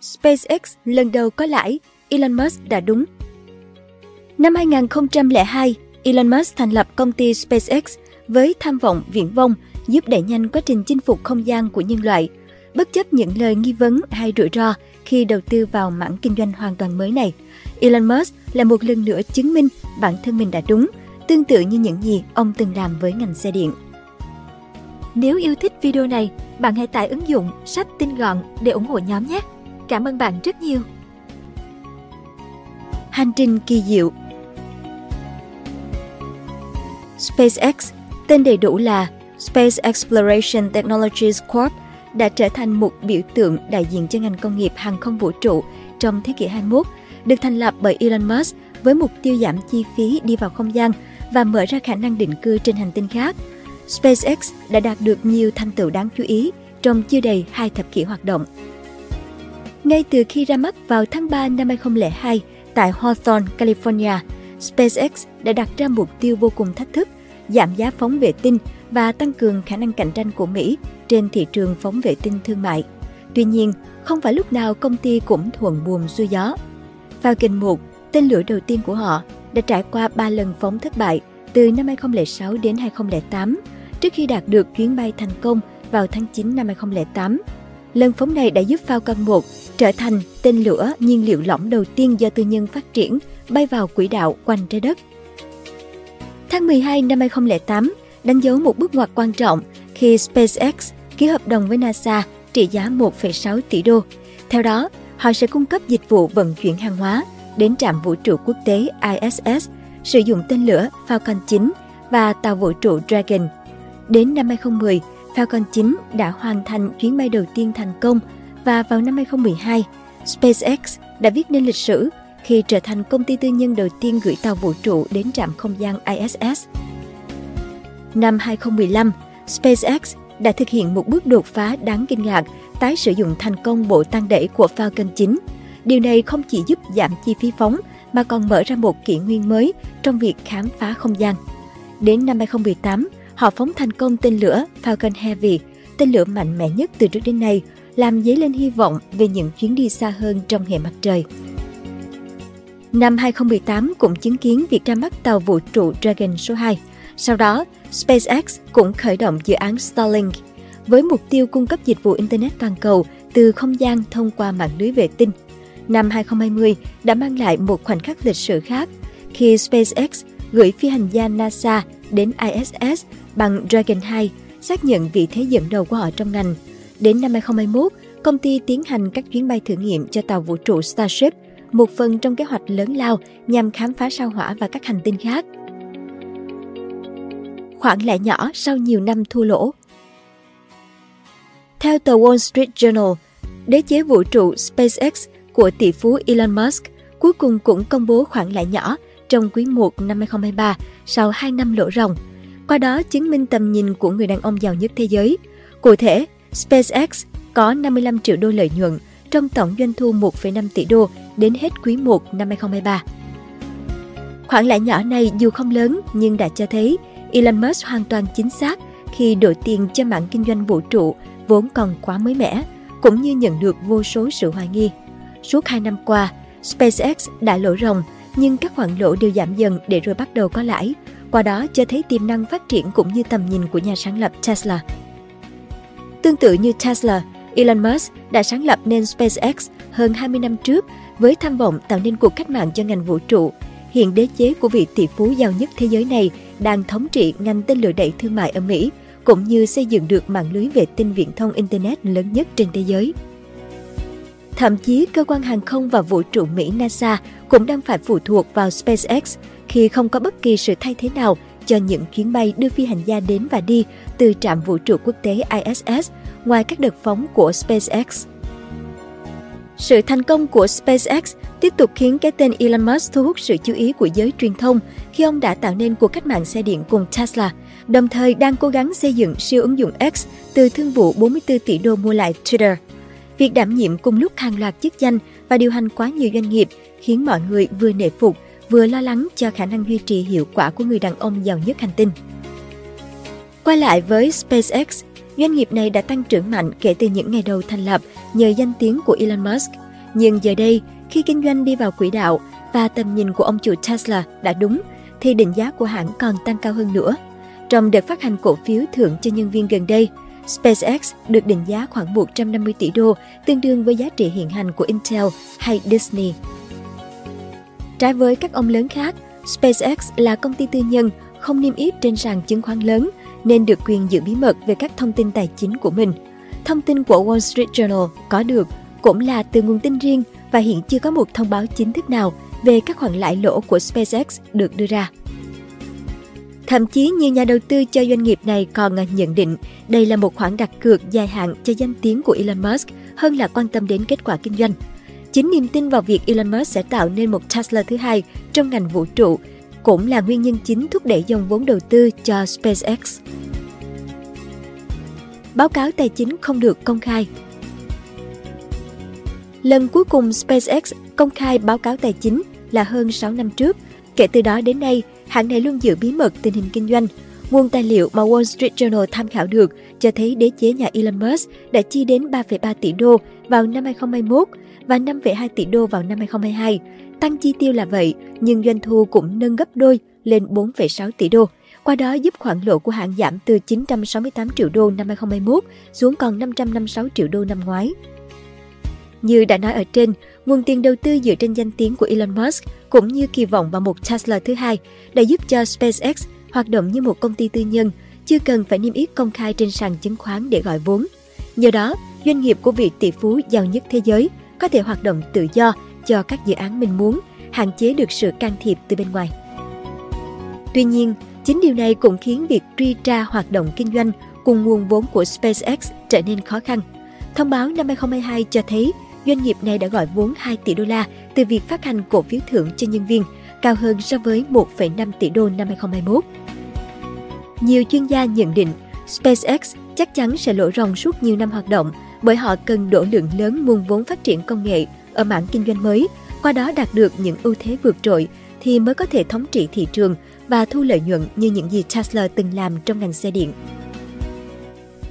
SpaceX lần đầu có lãi, Elon Musk đã đúng. Năm 2002, Elon Musk thành lập công ty SpaceX với tham vọng viễn vông giúp đẩy nhanh quá trình chinh phục không gian của nhân loại. Bất chấp những lời nghi vấn hay rủi ro khi đầu tư vào mảng kinh doanh hoàn toàn mới này, Elon Musk là một lần nữa chứng minh bản thân mình đã đúng, tương tự như những gì ông từng làm với ngành xe điện. Nếu yêu thích video này, bạn hãy tải ứng dụng sách tin gọn để ủng hộ nhóm nhé. Cảm ơn bạn rất nhiều. Hành trình kỳ diệu SpaceX, tên đầy đủ là Space Exploration Technologies Corp, đã trở thành một biểu tượng đại diện cho ngành công nghiệp hàng không vũ trụ trong thế kỷ 21, được thành lập bởi Elon Musk với mục tiêu giảm chi phí đi vào không gian và mở ra khả năng định cư trên hành tinh khác. SpaceX đã đạt được nhiều thành tựu đáng chú ý trong chưa đầy hai thập kỷ hoạt động. Ngay từ khi ra mắt vào tháng 3 năm 2002 tại Hawthorne, California, SpaceX đã đặt ra mục tiêu vô cùng thách thức, giảm giá phóng vệ tinh và tăng cường khả năng cạnh tranh của Mỹ trên thị trường phóng vệ tinh thương mại. Tuy nhiên, không phải lúc nào công ty cũng thuận buồm xuôi gió. Falcon 1, tên lửa đầu tiên của họ, đã trải qua 3 lần phóng thất bại từ năm 2006 đến 2008, trước khi đạt được chuyến bay thành công vào tháng 9 năm 2008. Lần phóng này đã giúp Falcon 1 trở thành tên lửa nhiên liệu lỏng đầu tiên do tư nhân phát triển bay vào quỹ đạo quanh trái đất. Tháng 12 năm 2008 đánh dấu một bước ngoặt quan trọng khi SpaceX ký hợp đồng với NASA trị giá 1,6 tỷ đô. Theo đó, họ sẽ cung cấp dịch vụ vận chuyển hàng hóa đến trạm vũ trụ quốc tế ISS, sử dụng tên lửa Falcon 9 và tàu vũ trụ Dragon. Đến năm 2010, Falcon 9 đã hoàn thành chuyến bay đầu tiên thành công và vào năm 2012, SpaceX đã viết nên lịch sử khi trở thành công ty tư nhân đầu tiên gửi tàu vũ trụ đến trạm không gian ISS. Năm 2015, SpaceX đã thực hiện một bước đột phá đáng kinh ngạc, tái sử dụng thành công bộ tăng đẩy của Falcon 9. Điều này không chỉ giúp giảm chi phí phóng mà còn mở ra một kỷ nguyên mới trong việc khám phá không gian. Đến năm 2018, họ phóng thành công tên lửa Falcon Heavy, tên lửa mạnh mẽ nhất từ trước đến nay, làm dấy lên hy vọng về những chuyến đi xa hơn trong hệ mặt trời. Năm 2018 cũng chứng kiến việc ra mắt tàu vũ trụ Dragon số 2. Sau đó, SpaceX cũng khởi động dự án Starlink với mục tiêu cung cấp dịch vụ Internet toàn cầu từ không gian thông qua mạng lưới vệ tinh. Năm 2020 đã mang lại một khoảnh khắc lịch sử khác khi SpaceX gửi phi hành gia NASA đến ISS bằng Dragon 2, xác nhận vị thế dẫn đầu của họ trong ngành. Đến năm 2021, công ty tiến hành các chuyến bay thử nghiệm cho tàu vũ trụ Starship, một phần trong kế hoạch lớn lao nhằm khám phá sao hỏa và các hành tinh khác. Khoản lãi nhỏ sau nhiều năm thua lỗ Theo tờ Wall Street Journal, đế chế vũ trụ SpaceX của tỷ phú Elon Musk cuối cùng cũng công bố khoản lãi nhỏ trong quý 1 năm 2023 sau 2 năm lỗ ròng. Qua đó chứng minh tầm nhìn của người đàn ông giàu nhất thế giới. Cụ thể, SpaceX có 55 triệu đô lợi nhuận trong tổng doanh thu 1,5 tỷ đô đến hết quý 1 năm 2023. Khoản lãi nhỏ này dù không lớn nhưng đã cho thấy Elon Musk hoàn toàn chính xác khi đổi tiền cho mảng kinh doanh vũ trụ vốn còn quá mới mẻ, cũng như nhận được vô số sự hoài nghi. Suốt 2 năm qua, SpaceX đã lỗ rồng, nhưng các khoản lỗ đều giảm dần để rồi bắt đầu có lãi, qua đó cho thấy tiềm năng phát triển cũng như tầm nhìn của nhà sáng lập Tesla. Tương tự như Tesla, Elon Musk đã sáng lập nên SpaceX hơn 20 năm trước với tham vọng tạo nên cuộc cách mạng cho ngành vũ trụ. Hiện đế chế của vị tỷ phú giàu nhất thế giới này đang thống trị ngành tên lửa đẩy thương mại ở Mỹ, cũng như xây dựng được mạng lưới vệ tinh viễn thông Internet lớn nhất trên thế giới. Thậm chí, cơ quan hàng không và vũ trụ Mỹ NASA cũng đang phải phụ thuộc vào SpaceX khi không có bất kỳ sự thay thế nào cho những chuyến bay đưa phi hành gia đến và đi từ trạm vũ trụ quốc tế ISS ngoài các đợt phóng của SpaceX. Sự thành công của SpaceX tiếp tục khiến cái tên Elon Musk thu hút sự chú ý của giới truyền thông khi ông đã tạo nên cuộc cách mạng xe điện cùng Tesla, đồng thời đang cố gắng xây dựng siêu ứng dụng X từ thương vụ 44 tỷ đô mua lại Twitter. Việc đảm nhiệm cùng lúc hàng loạt chức danh và điều hành quá nhiều doanh nghiệp khiến mọi người vừa nể phục, vừa lo lắng cho khả năng duy trì hiệu quả của người đàn ông giàu nhất hành tinh. Quay lại với SpaceX, doanh nghiệp này đã tăng trưởng mạnh kể từ những ngày đầu thành lập nhờ danh tiếng của Elon Musk. Nhưng giờ đây, khi kinh doanh đi vào quỹ đạo và tầm nhìn của ông chủ Tesla đã đúng, thì định giá của hãng còn tăng cao hơn nữa. Trong đợt phát hành cổ phiếu thưởng cho nhân viên gần đây, SpaceX được định giá khoảng 150 tỷ đô, tương đương với giá trị hiện hành của Intel hay Disney. Trái với các ông lớn khác, SpaceX là công ty tư nhân không niêm yết trên sàn chứng khoán lớn nên được quyền giữ bí mật về các thông tin tài chính của mình. Thông tin của Wall Street Journal có được cũng là từ nguồn tin riêng và hiện chưa có một thông báo chính thức nào về các khoản lãi lỗ của SpaceX được đưa ra. Thậm chí nhiều nhà đầu tư cho doanh nghiệp này còn à, nhận định đây là một khoản đặt cược dài hạn cho danh tiếng của Elon Musk hơn là quan tâm đến kết quả kinh doanh. Chính niềm tin vào việc Elon Musk sẽ tạo nên một Tesla thứ hai trong ngành vũ trụ cũng là nguyên nhân chính thúc đẩy dòng vốn đầu tư cho SpaceX. Báo cáo tài chính không được công khai Lần cuối cùng SpaceX công khai báo cáo tài chính là hơn 6 năm trước. Kể từ đó đến nay, hãng này luôn giữ bí mật tình hình kinh doanh. Nguồn tài liệu mà Wall Street Journal tham khảo được cho thấy đế chế nhà Elon Musk đã chi đến 3,3 tỷ đô vào năm 2021 và 5,2 tỷ đô vào năm 2022. Tăng chi tiêu là vậy, nhưng doanh thu cũng nâng gấp đôi lên 4,6 tỷ đô. Qua đó giúp khoản lỗ của hãng giảm từ 968 triệu đô năm 2021 xuống còn 556 triệu đô năm ngoái. Như đã nói ở trên, nguồn tiền đầu tư dựa trên danh tiếng của Elon Musk cũng như kỳ vọng vào một Tesla thứ hai đã giúp cho SpaceX hoạt động như một công ty tư nhân, chưa cần phải niêm yết công khai trên sàn chứng khoán để gọi vốn. Nhờ đó, doanh nghiệp của vị tỷ phú giàu nhất thế giới có thể hoạt động tự do cho các dự án mình muốn, hạn chế được sự can thiệp từ bên ngoài. Tuy nhiên, chính điều này cũng khiến việc truy tra hoạt động kinh doanh cùng nguồn vốn của SpaceX trở nên khó khăn. Thông báo năm 2022 cho thấy doanh nghiệp này đã gọi vốn 2 tỷ đô la từ việc phát hành cổ phiếu thưởng cho nhân viên, cao hơn so với 1,5 tỷ đô năm 2021. Nhiều chuyên gia nhận định SpaceX chắc chắn sẽ lỗ ròng suốt nhiều năm hoạt động bởi họ cần đổ lượng lớn nguồn vốn phát triển công nghệ ở mảng kinh doanh mới, qua đó đạt được những ưu thế vượt trội thì mới có thể thống trị thị trường và thu lợi nhuận như những gì Tesla từng làm trong ngành xe điện.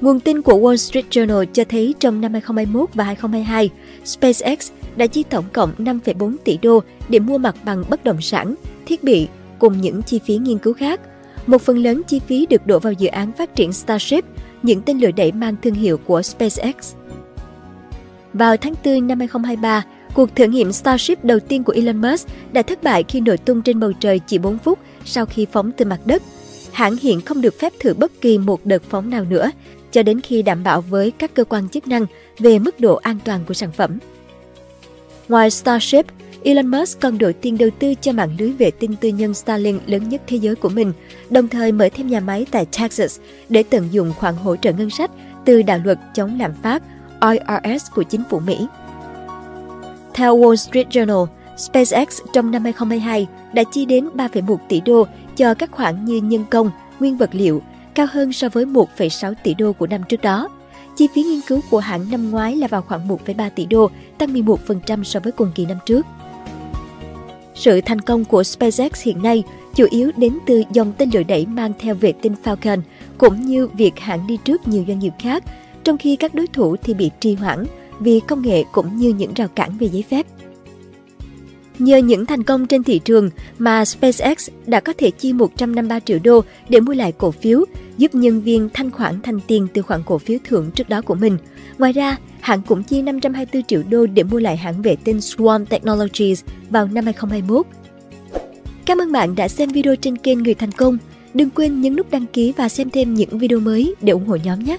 Nguồn tin của Wall Street Journal cho thấy trong năm 2021 và 2022, SpaceX đã chi tổng cộng 5,4 tỷ đô để mua mặt bằng bất động sản, thiết bị cùng những chi phí nghiên cứu khác. Một phần lớn chi phí được đổ vào dự án phát triển Starship, những tên lửa đẩy mang thương hiệu của SpaceX. Vào tháng 4 năm 2023, cuộc thử nghiệm Starship đầu tiên của Elon Musk đã thất bại khi nổi tung trên bầu trời chỉ 4 phút sau khi phóng từ mặt đất. Hãng hiện không được phép thử bất kỳ một đợt phóng nào nữa cho đến khi đảm bảo với các cơ quan chức năng về mức độ an toàn của sản phẩm. Ngoài Starship, Elon Musk còn đổi tiền đầu tư cho mạng lưới vệ tinh tư nhân Starlink lớn nhất thế giới của mình, đồng thời mở thêm nhà máy tại Texas để tận dụng khoản hỗ trợ ngân sách từ đạo luật chống lạm phát IRS của chính phủ Mỹ. Theo Wall Street Journal, SpaceX trong năm 2022 đã chi đến 3,1 tỷ đô cho các khoản như nhân công, nguyên vật liệu, cao hơn so với 1,6 tỷ đô của năm trước đó. Chi phí nghiên cứu của hãng năm ngoái là vào khoảng 1,3 tỷ đô, tăng 11% so với cùng kỳ năm trước. Sự thành công của SpaceX hiện nay chủ yếu đến từ dòng tên lửa đẩy mang theo vệ tinh Falcon, cũng như việc hãng đi trước nhiều doanh nghiệp khác, trong khi các đối thủ thì bị trì hoãn vì công nghệ cũng như những rào cản về giấy phép. Nhờ những thành công trên thị trường mà SpaceX đã có thể chi 153 triệu đô để mua lại cổ phiếu, giúp nhân viên thanh khoản thành tiền từ khoản cổ phiếu thưởng trước đó của mình. Ngoài ra, hãng cũng chi 524 triệu đô để mua lại hãng vệ tinh Swarm Technologies vào năm 2021. Cảm ơn bạn đã xem video trên kênh Người Thành Công. Đừng quên nhấn nút đăng ký và xem thêm những video mới để ủng hộ nhóm nhé!